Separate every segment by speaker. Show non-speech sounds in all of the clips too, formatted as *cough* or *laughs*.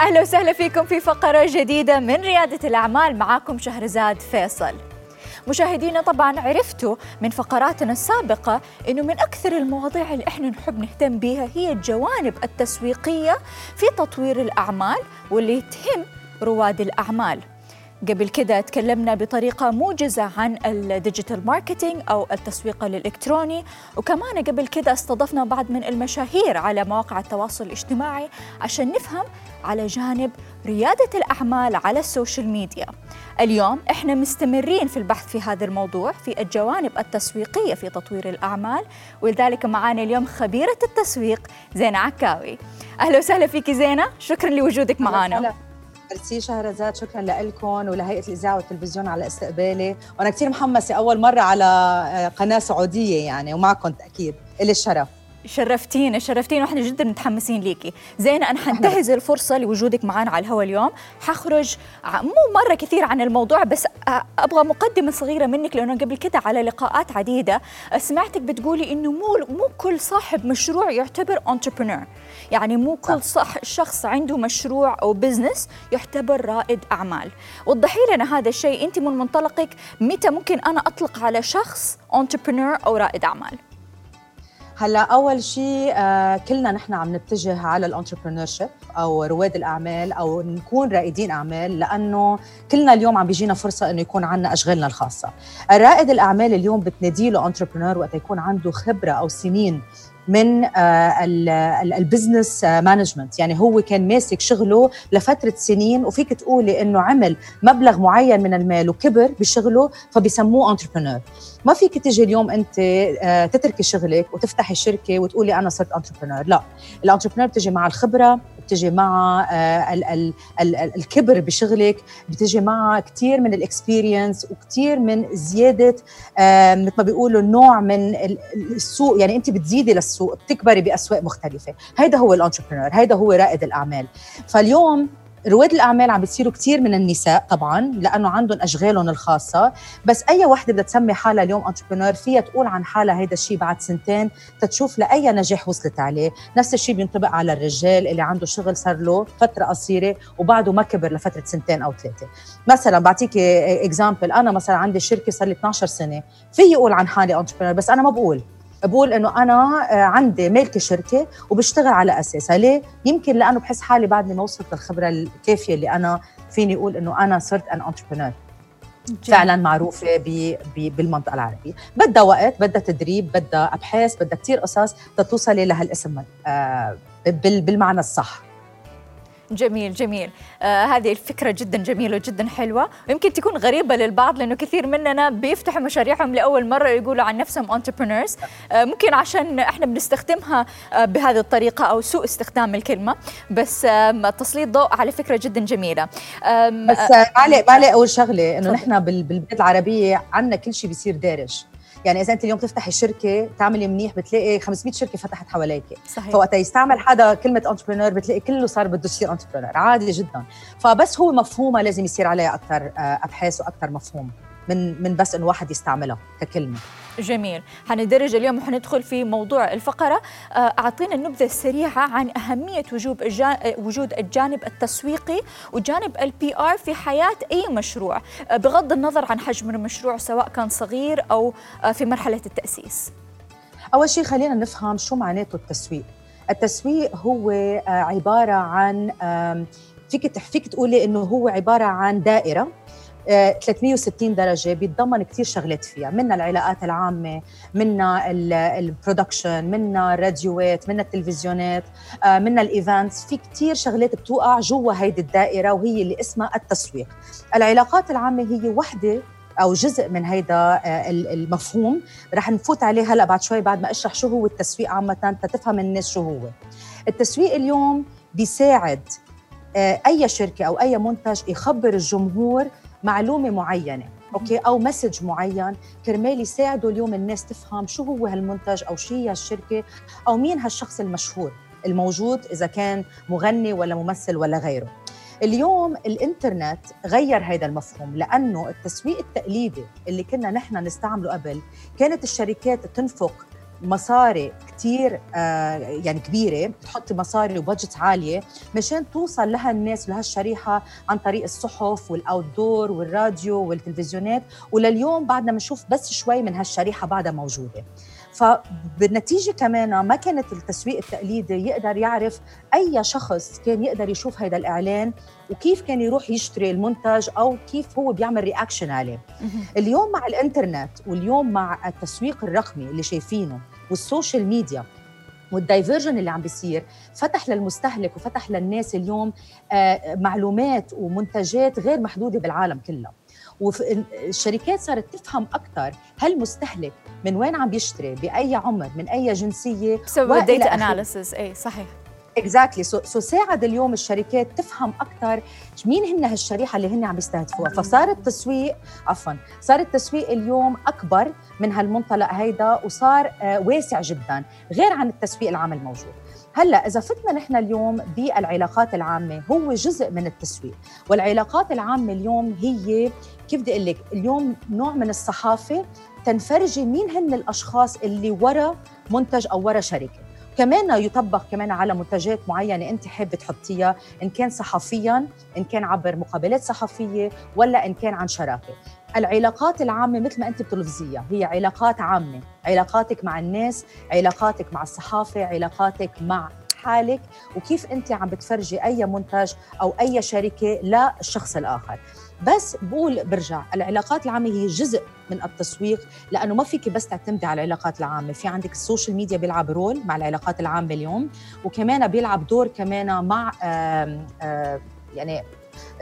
Speaker 1: أهلا وسهلا فيكم في فقرة جديدة من ريادة الأعمال. معاكم شهرزاد فيصل. مشاهدينا طبعا عرفتوا من فقراتنا السابقة أنه من أكثر المواضيع اللي إحنا نحب نهتم بها هي الجوانب التسويقية في تطوير الأعمال واللي تهم رواد الأعمال. قبل كده تكلمنا بطريقة موجزة عن ال digital marketing أو التسويق الإلكتروني. وكمان قبل كده استضفنا بعض من المشاهير على مواقع التواصل الاجتماعي عشان نفهم على جانب ريادة الأعمال على ال social media. اليوم إحنا مستمرين في البحث في هذا الموضوع في الجوانب التسويقية في تطوير الأعمال ولذلك معنا اليوم خبيرة التسويق زينة عكاوي. أهلا وسهلا فيك زينة شكرا لوجودك معنا
Speaker 2: ميرسي شهرزاد شكرا لكم ولهيئة الإذاعة والتلفزيون على استقبالي. وأنا كثير محمسة أول مرة على قناة سعودية يعني ومعكم أكيد إلي الشرف.
Speaker 1: شرفتينا شرفتينا وإحنا جدا متحمسين ليكي. زينة أنا حنتهز الفرصة لوجودك معنا على الهواء اليوم. حخرج مو مرة كثير عن الموضوع بس أبغى مقدمة صغيرة منك لأنه قبل كده على لقاءات عديدة سمعتك بتقولي إنه مو مو كل صاحب مشروع يعتبر entrepreneur يعني مو كل صح شخص عنده مشروع أو business يعتبر رائد أعمال. وضحي لنا هذا الشيء. أنت من منطلقك متى ممكن أنا أطلق على شخص entrepreneur أو رائد أعمال؟
Speaker 2: هلا أول شيء آه كلنا نحن عم نتجه على ال entrepreneur أو رواد الأعمال أو نكون رائدين أعمال لأنه كلنا اليوم عم بيجينا فرصة إنه يكون عندنا أشغالنا الخاصة. الرائد الأعمال اليوم بتنادي له entrepreneur وقت يكون عنده خبرة أو سنين من آه، ال business management يعني هو كان ماسك شغله لفترة سنين وفيك تقولي إنه عمل مبلغ معين من المال وكبر بشغله فبيسموه entrepreneur ما فيك تيجي اليوم أنت آه، تتركي شغلك وتفتحي شركة وتقولي أنا صرت entrepreneur لا ال entrepreneur بتجي مع الخبرة بتجي مع آه، ال ال ال الكبر بشغلك بتجي مع كثير من ال experience وكثير من زيادة مثل ما بيقولوا نوع من السوق. يعني انت بتزيدي للسوق بتكبري بأسواق مختلفة. هيدا هو ال entrepreneur هيدا هو رائد الأعمال. فاليوم رواد الأعمال عم بيصيروا كثير من النساء طبعا لأنه عندهم أشغالهم الخاصة. بس أي وحدة بدها تسمي حالها اليوم entrepreneur فيها تقول عن حالها هيدا الشيء بعد سنتين تتشوف لأي نجاح وصلت عليه. نفس الشيء بينطبق على الرجال اللي عنده شغل صار له فترة قصيرة وبعده ما كبر لفترة سنتين أو ثلاثة. مثلا بعطيكي example أنا مثلا عندي شركة صار لي 12 سنة في أقول عن حالي entrepreneur بس أنا ما بقول. بقول إنه أنا آه، عندي مالكه شركة وبشتغل على أساسها. ليه؟ يمكن لأنه بحس حالي بعدني ما وصلت للخبرة الكافية اللي أنا فيني أقول إنه أنا صرت an entrepreneur فعلا معروفة بالـ بالمنطقة العربية. بدها وقت بدها تدريب بدها أبحاث بدها كثير قصص تتوصلي لهالاسم آه بالمعنى الصح.
Speaker 1: جميل جميل. آه هذه الفكرة جدا جميلة وجدا حلوة. ويمكن تكون غريبة للبعض لأنه كثير مننا بيفتحوا مشاريعهم لأول مرة يقولوا عن نفسهم entrepreneurs. آه ممكن عشان إحنا بنستخدمها آه بهذه الطريقة أو سوء استخدام الكلمة. بس آه تسليط ضوء على فكرة جدا جميلة.
Speaker 2: بس معلي معلي أول شغلة إنه نحن بالبلاد العربية عندنا كل شيء بيصير دارج. يعني إذا أنت اليوم تفتحي شركة تعملي منيح بتلاقي 500 شركة فتحت حواليك صحيح. فوقت يستعمل حدا كلمة entrepreneur بتلاقي كله صار بده يصير entrepreneur عادي جدا. فبس هو مفهومها لازم يصير عليها أكثر آه، أبحاث وأكثر مفهوم. من من بس إنه واحد يستعملها ككلمة.
Speaker 1: جميل. حندرج اليوم وحندخل في موضوع الفقرة. آه، أعطينا النبذة السريعة عن أهمية وجوب وجود الجانب التسويقي وجانب ال PR في حياة أي مشروع. آه، بغض النظر عن حجم المشروع سواء كان صغير أو آه، في مرحلة التأسيس.
Speaker 2: أول شيء خلينا نفهم شو معناته التسويق. التسويق هو عبارة عن فيك فيك تقولي إنه هو عبارة عن دائرة. 360 درجة بيتضمن كثير شغلات فيها منها العلاقات العامة منها ال production منها الراديوات منها التلفزيونات آه، منها ال events في كثير شغلات بتوقع جوا هيدي الدائرة وهي اللي اسمها التسويق. العلاقات العامة هي وحدة أو جزء من هيدا آه، المفهوم رح نفوت عليه هلأ بعد شوي بعد ما أشرح شو هو التسويق عامة تتفهم الناس شو هو. التسويق اليوم بيساعد آه، أي شركة أو أي منتج يخبر الجمهور معلومة معينة أوكي؟ أو message معين كرمال يساعدوا اليوم الناس تفهم شو هو هالمنتج أو شو هي الشركة أو مين هالشخص المشهور الموجود إذا كان مغني ولا ممثل ولا غيره. اليوم الإنترنت غير هذا المفهوم لأنه التسويق التقليدي اللي كنا نحن نستعمله قبل كانت الشركات تنفق مصاري كثير آه يعني كبيرة بتحطي مصاري و budget عالية مشان توصل لها الناس لهالشريحه عن طريق الصحف وال outdoor والراديو والتلفزيونات. ولليوم بعدنا بنشوف بس شوي من هالشريحة بعدها موجودة. فبالنتيجة كمان ما كانت التسويق التقليدي يقدر يعرف أي شخص كان يقدر يشوف هذا الإعلان وكيف كان يروح يشتري المنتج أو كيف هو بيعمل reaction عليه. اليوم مع الإنترنت واليوم مع التسويق الرقمي اللي شايفينه وال social media وال diversion اللي عم بيصير فتح للمستهلك وفتح للناس اليوم آه، معلومات ومنتجات غير محدودة بالعالم كله. والشركات صارت تفهم أكثر هالمستهلك من وين عم بيشتري بأي عمر من أي جنسية
Speaker 1: بسبب ال data analysis اي صحيح.
Speaker 2: exactly so so ساعد اليوم الشركات تفهم أكثر مين هن هالشريحة اللي هن عم يستهدفوها. فصار التسويق عفوا صار التسويق اليوم أكبر من هالمنطلق هيدا وصار آه، واسع جدا غير عن التسويق العام الموجود. هلا إذا فتنا نحن اليوم بالعلاقات العامة هو جزء من التسويق. والعلاقات العامة اليوم هي كيف بدي أقول لك اليوم نوع من الصحافة تنفرجي مين هن الأشخاص اللي ورا منتج أو ورا شركة. كمان يطبق كمان على منتجات معينة أنت حابة تحطيها إن كان صحفياً إن كان عبر مقابلات صحفية ولا إن كان عن شراكة. العلاقات العامة مثل ما أنت بتلفزيها هي علاقات عامة. علاقاتك مع الناس علاقاتك مع الصحافة علاقاتك مع حالك وكيف أنت عم بتفرجي أي منتج أو أي شركة للشخص الآخر. بس بقول برجع العلاقات العامة هي جزء من التسويق لأنه ما فيك بس تعتمدي على العلاقات العامة. في عندك ال social media بيلعب role مع العلاقات العامة اليوم وكمان بيلعب دور كمان مع آآ آآ يعني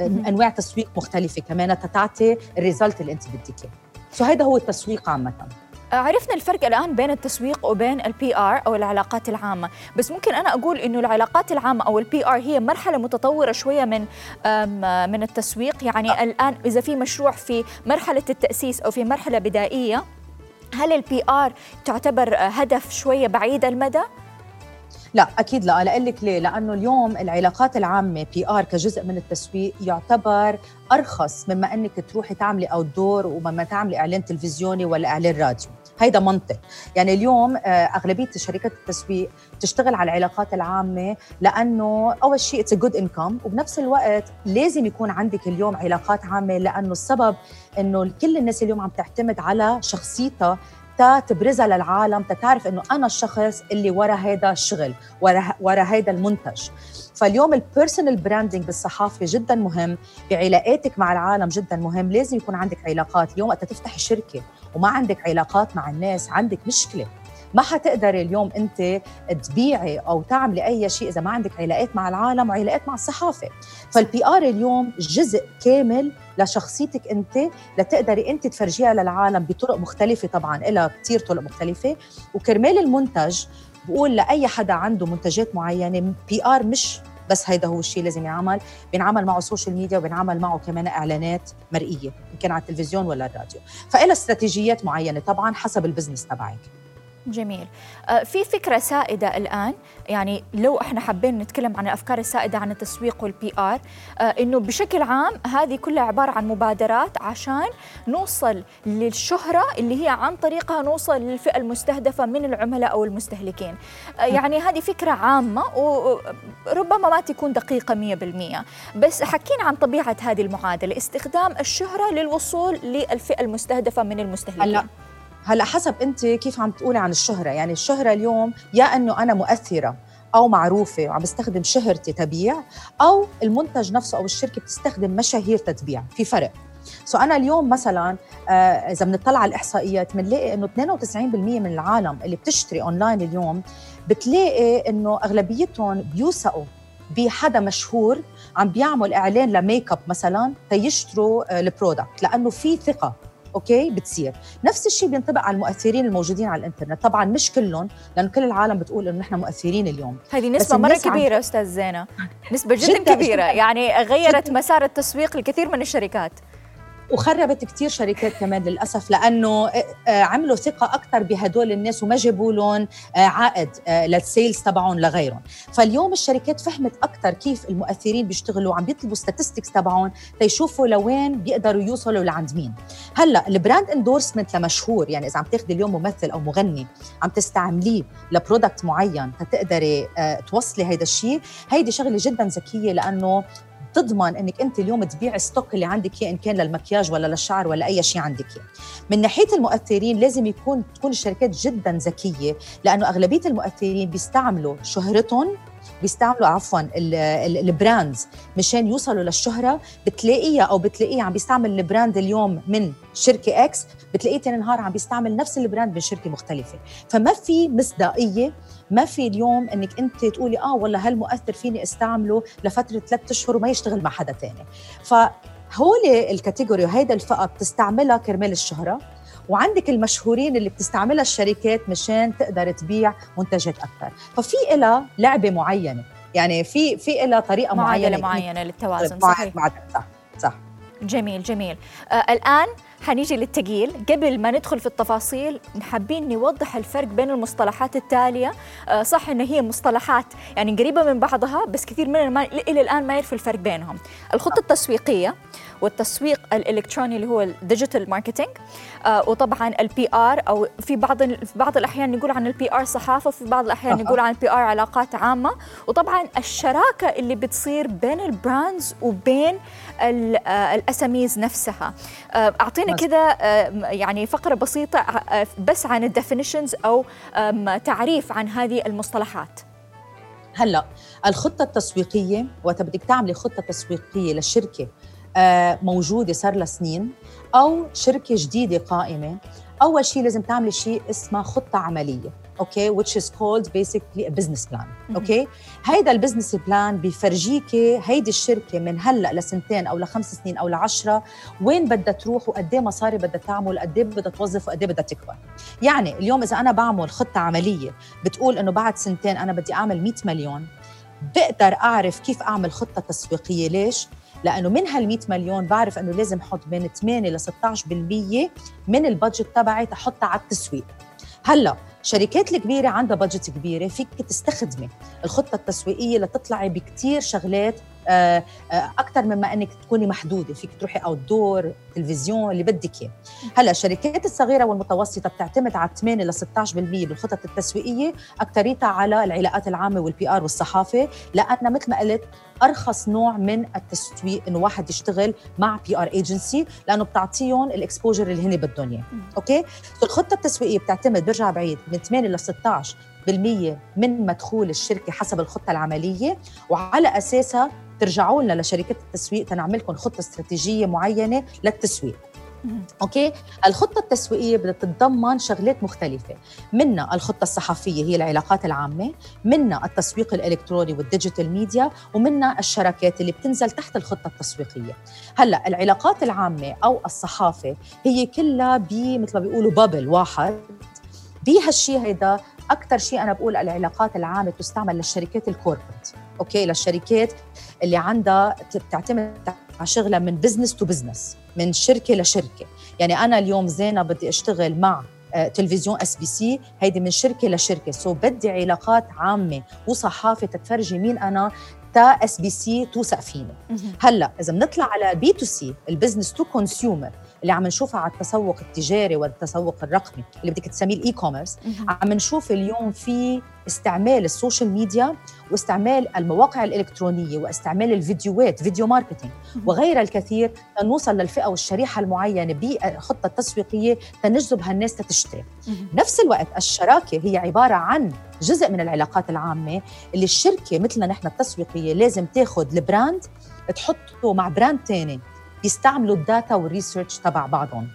Speaker 2: أنواع تسويق مختلفة كمان تتعطي ال result اللي أنت بدك so هيدا هو التسويق عامة.
Speaker 1: عرفنا الفرق الآن بين التسويق وبين ال PR أو العلاقات العامة. بس ممكن أنا أقول إنه العلاقات العامة أو ال PR هي مرحلة متطورة شوية من من التسويق. يعني أه. الآن إذا في مشروع في مرحلة التأسيس أو في مرحلة بدائية هل ال PR تعتبر هدف شوية بعيد المدى؟
Speaker 2: لا أكيد لا. لاقول لك ليه؟ لأنه اليوم العلاقات العامة PR كجزء من التسويق يعتبر أرخص مما أنك تروحي تعملي outdoor ومما تعملي إعلان تلفزيوني ولا إعلان راديو. هيدا منطق. يعني اليوم آه، أغلبية شركات التسويق تشتغل على العلاقات العامة لأنه أول شيء it's good income وبنفس الوقت لازم يكون عندك اليوم علاقات عامة لأنه السبب إنه كل الناس اليوم عم تعتمد على شخصيتها تبرزها للعالم تتعرف إنه أنا الشخص اللي ورا هذا الشغل ورا ورا هذا المنتج. فاليوم ال personal branding بالصحافة جدا مهم بعلاقاتك مع العالم جدا مهم. لازم يكون عندك علاقات. اليوم وقت تفتحي شركة وما عندك علاقات مع الناس عندك مشكلة. ما حتقدري اليوم أنت تبيعي أو تعملي أي شيء إذا ما عندك علاقات مع العالم وعلاقات مع الصحافة. فال PR اليوم جزء كامل لشخصيتك أنت لتقدري أنت تفرجيها للعالم بطرق مختلفة طبعا لها كثير طرق مختلفة. وكرمال المنتج بقول لأي حدا عنده منتجات معينة PR مش بس هيدا هو الشيء لازم ينعمل بينعمل معه سوشيال ميديا وبينعمل معه كمان إعلانات مرئية يمكن على التلفزيون ولا الراديو. فإلها استراتيجيات معينة طبعا حسب ال business تبعك.
Speaker 1: جميل. آه، في فكرة سائدة الآن يعني لو إحنا حابين نتكلم عن الأفكار السائدة عن التسويق وال PR آه، إنه بشكل عام هذه كلها عبارة عن مبادرات عشان نوصل للشهرة اللي هي عن طريقها نوصل للفئة المستهدفة من العملاء أو المستهلكين. آه، يعني هذه فكرة عامة وربما ما تكون دقيقة مية بالمية. بس حكينا عن طبيعة هذه المعادلة استخدام الشهرة للوصول للفئة المستهدفة من المستهلكين.
Speaker 2: هلا حسب انت كيف عم تقولي عن الشهرة. يعني الشهرة اليوم يا انه أنا مؤثرة أو معروفة وعم بستخدم شهرتي تبيع أو المنتج نفسه أو الشركة بتستخدم مشاهير تتبيع. في فرق. so أنا اليوم مثلا آه إذا بنطلع على الإحصائيات بنلاقي إنه 92% من العالم اللي بتشتري أونلاين اليوم بتلاقي إنه أغلبيتهم بيوثقوا بحدا مشهور عم بيعمل إعلان لميك أب مثلا تيشتروا آه، ال product. لأنه في ثقة. okay؟ بتصير. نفس الشيء بينطبق على المؤثرين الموجودين على الإنترنت. طبعا مش كلهم لأنه كل العالم بتقول إنه نحن مؤثرين اليوم.
Speaker 1: هذه نسبة مرة كبيرة أستاذ زينة. *laughs* نسبة جدا, جداً كبيرة. جداً. يعني غيرت جداً. مسار التسويق لكثير من الشركات.
Speaker 2: وخربت كثير شركات كمان للأسف لأنه آه، آه، عملوا ثقة أكثر بهدول الناس وما جابوا لهم آه، عائد لل sales تبعهم لغيرهم. فاليوم الشركات فهمت أكثر كيف المؤثرين بيشتغلوا عم بيطلبوا statistics تبعهم تيشوفوا لوين بيقدروا يوصلوا لعند مين. هلأ ال brand endorsement لمشهور يعني إذا عم تاخذي اليوم ممثل أو مغني عم تستعمليه ل product معين تتقدري توصلي هيدا الشيء هيدي شغلة جدا ذكية لأنه تضمن إنك أنت اليوم تبيع stock اللي عندك إياه إن كان للمكياج ولا للشعر ولا أي شيء عندك إياه. من ناحية المؤثرين لازم يكون تكون الشركات جدا ذكية لأنه أغلبية المؤثرين بيستعملوا شهرتهم بيستعملوا عفوا ال brands. مشان يوصلوا للشهرة بتلاقيها أو بتلاقيه عم بيستعمل ال brand اليوم من شركة X بتلاقيه ثاني نهار عم بيستعمل نفس ال brand من شركة مختلفة. فما في مصداقية ما في اليوم إنك أنت تقولي آه والله هالمؤثر فيني أستعمله لفترة ثلاثة أشهر وما يشتغل مع حدا ثاني فهول ال category وهيدا الفئة بتستعملها كرمال الشهرة. وعندك المشهورين اللي بتستعملها الشركات مشان تقدر تبيع منتجات أكثر ففي لها لعبة معينة يعني في في لها طريقة
Speaker 1: معينة معينة للتوازن صحيح.
Speaker 2: صح صح.
Speaker 1: جميل جميل. آه الآن حنيجي للثقيل قبل ما ندخل في التفاصيل حابين نوضح الفرق بين المصطلحات التالية. آه صح إن هي مصطلحات يعني قريبة من بعضها بس كثير مننا إلى الآن ما يعرف الفرق بينهم. الخطة التسويقية والتسويق الإلكتروني اللي هو ال digital marketing آه وطبعا ال PR أو في بعض في بعض الأحيان نقول عن ال PR صحافة وفي بعض الأحيان نقول عن ال PR علاقات عامة. وطبعا الشراكة اللي بتصير بين ال brands وبين الأسامي نفسها. آه، اعطينا كذا يعني فقرة بسيطة آه، بس عن ال definitions أو تعريف عن هذه المصطلحات.
Speaker 2: هلا الخطة التسويقية وقت بدك تعملي خطة تسويقية للشركه آه، موجودة صار لها سنين أو شركة جديدة قائمة أول شيء لازم تعملي شيء اسمه خطة عملية okay؟ which is called basically a business plan okay؟ هيدا ال business plan بيفرجيكي هيدي الشركة من هلأ لسنتين أو لخمس سنين أو لعشرة وين بدها تروح وقد إيه مصاري بدها تعمل قد إيه بدها توظف وقد إيه بدها تكبر. يعني اليوم إذا أنا بعمل خطة عملية بتقول إنه بعد سنتين أنا بدي أعمل 100 مليون بقدر أعرف كيف أعمل خطة تسويقية؟ ليش؟ لأنه من هال 100 مليون بعرف إنه لازم أحط بين 8 ل 16% من ال budget تبعي تحطها على التسويق. هلأ الشركات الكبيرة عندها budget كبيرة فيك تستخدمي الخطة التسويقية لتطلعي بكثير شغلات أكثر مما أنك تكوني محدودة فيك تروحي outdoor تلفزيون اللي بدك إياه. هلأ الشركات الصغيرة والمتوسطة بتعتمد على 8 ل 16% بالخطط التسويقية اكثريتها على العلاقات العامة وال PR والصحافة لانها مثل ما قلت أرخص نوع من التسويق إنه واحد يشتغل مع PR agency لأنه بتعطيهم ال exposure اللي هن بدهم اياه okay؟ الخطة التسويقية بتعتمد برجع بعيد من 8 ل 16 بالمية من مدخول الشركة حسب الخطة العملية وعلى أساسها ترجعوا لنا لشركات التسويق تنعملكم خطة استراتيجية معينة للتسويق. okay؟ الخطة التسويقية بدها تتضمن شغلات مختلفة. منها الخطة الصحفية هي العلاقات العامة منها التسويق الإلكتروني وال digital media ومنها الشراكات اللي بتنزل تحت الخطة التسويقية. هلأ العلاقات العامة أو الصحافة هي كلها مثل ما بيقولوا bubble واحد. بهالشيء هيدا أكثر شيء أنا بقول العلاقات العامة تستعمل للشركات ال corporate okay؟ للشركات اللي عندها بتعتمد على شغلها من business to business من شركة لشركة. يعني أنا اليوم زينة بدي أشتغل مع آه، تلفزيون SBC هيدي من شركة لشركة. so بدي علاقات عامة وصحافة تتفرجي مين أنا تا SBC توثق فيني هلأ إذا بنطلع على B to C ال business to consumer اللي عم نشوفها على التسوق التجاري والتسوق الرقمي اللي بدك تسميه ال e-commerce عم نشوف اليوم في استعمال ال social media واستعمال المواقع الإلكترونية واستعمال الفيديوهات video marketing. وغيرها الكثير لنوصل للفئة والشريحة المعينة بخطة تسويقية تنجذب هالناس تشتري نفس الوقت الشراكة هي عبارة عن جزء من العلاقات العامة اللي الشركة مثلنا نحن التسويقية لازم تاخذ ال brand تحطه مع brand ثاني بيستعملوا ال data وال research تبع بعضهم.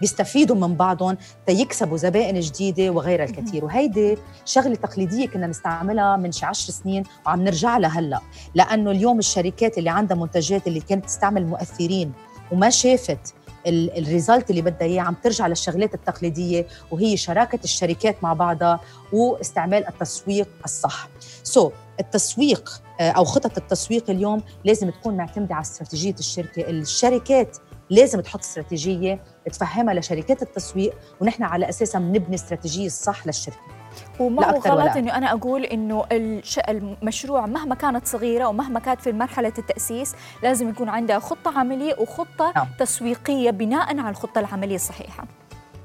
Speaker 2: بيستفيدوا من بعضهم تيكسبوا زبائن جديدة وغيرها الكثير. وهيدي شغلة تقليدية كنا نستعملها من شي 10 سنين وعم نرجع لها هلا. لأنه اليوم الشركات اللي عندها منتجات اللي كانت تستعمل مؤثرين وما شافت ال result اللي بدها اياه عم ترجع للشغلات التقليدية وهي شراكة الشركات مع بعضها واستعمال التسويق الصح. سو so, التسويق أو خطط التسويق اليوم لازم تكون معتمدة على استراتيجية الشركة. الشركات لازم تحط استراتيجية تفهمها لشركات التسويق ونحن على أساسها بنبني استراتيجية الصح للشركة.
Speaker 1: وما هو غلط إنه أنا أقول إنه المشروع مهما كانت صغيرة ومهما كانت في مرحلة التأسيس لازم يكون عندها خطة عملية وخطة نعم. تسويقية بناء على الخطة العملية الصحيحة.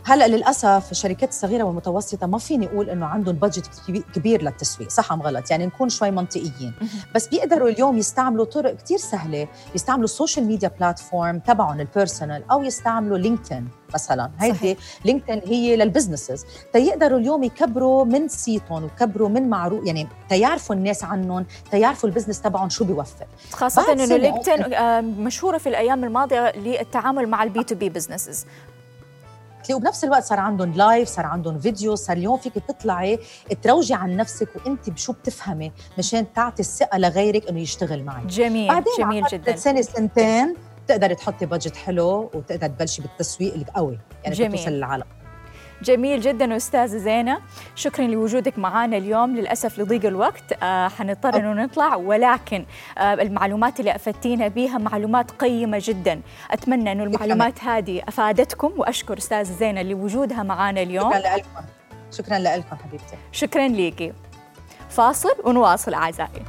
Speaker 2: هلا للاسف الشركات الصغيره والمتوسطه ما فيني أقول انه عندهم budget كبير للتسويق صح ام غلط؟ يعني نكون شوي منطقيين. بس بيقدروا اليوم يستعملوا طرق كثير سهلة يستعملوا ال social media platform تبعهم ال personal أو يستعملوا LinkedIn مثلا. هيدي LinkedIn هي لل businesses تيقدروا اليوم يكبروا من صيتهم ويكبروا من معروف يعني تيعرفوا الناس عنهم تيعرفوا ال business تبعهم شو بيوفر.
Speaker 1: خاصة إنه LinkedIn آه، مشهورة في الأيام الماضية للتعامل مع ال B to B businesses
Speaker 2: تلاقوا وبنفس الوقت صار عندهم live صار عندهم فيديو صار اليوم فيك تطلعي تروجي عن نفسك وانت بشو بتفهمي مشان تعطي الثقة لغيرك إنه يشتغل معك.
Speaker 1: جميل بعدين جميل جدا.
Speaker 2: سنة سنتين تقدري تحطي budget حلو وتقدر تبلشي بالتسويق القوي يعني جميل. توصل للعالم.
Speaker 1: جميل جدا استاذه زينة. شكرا لوجودك معنا اليوم. للأسف لضيق الوقت آه حنضطر إنه نطلع ولكن آه المعلومات اللي أفدتينا بها معلومات قيمة جدا. أتمنى إنه المعلومات هذه أفادتكم وأشكر استاذه زينة لوجودها معنا اليوم.
Speaker 2: شكرا لكم. شكرا لكم حبيبتي.
Speaker 1: شكرا ليكي. فاصل ونواصل أعزائي.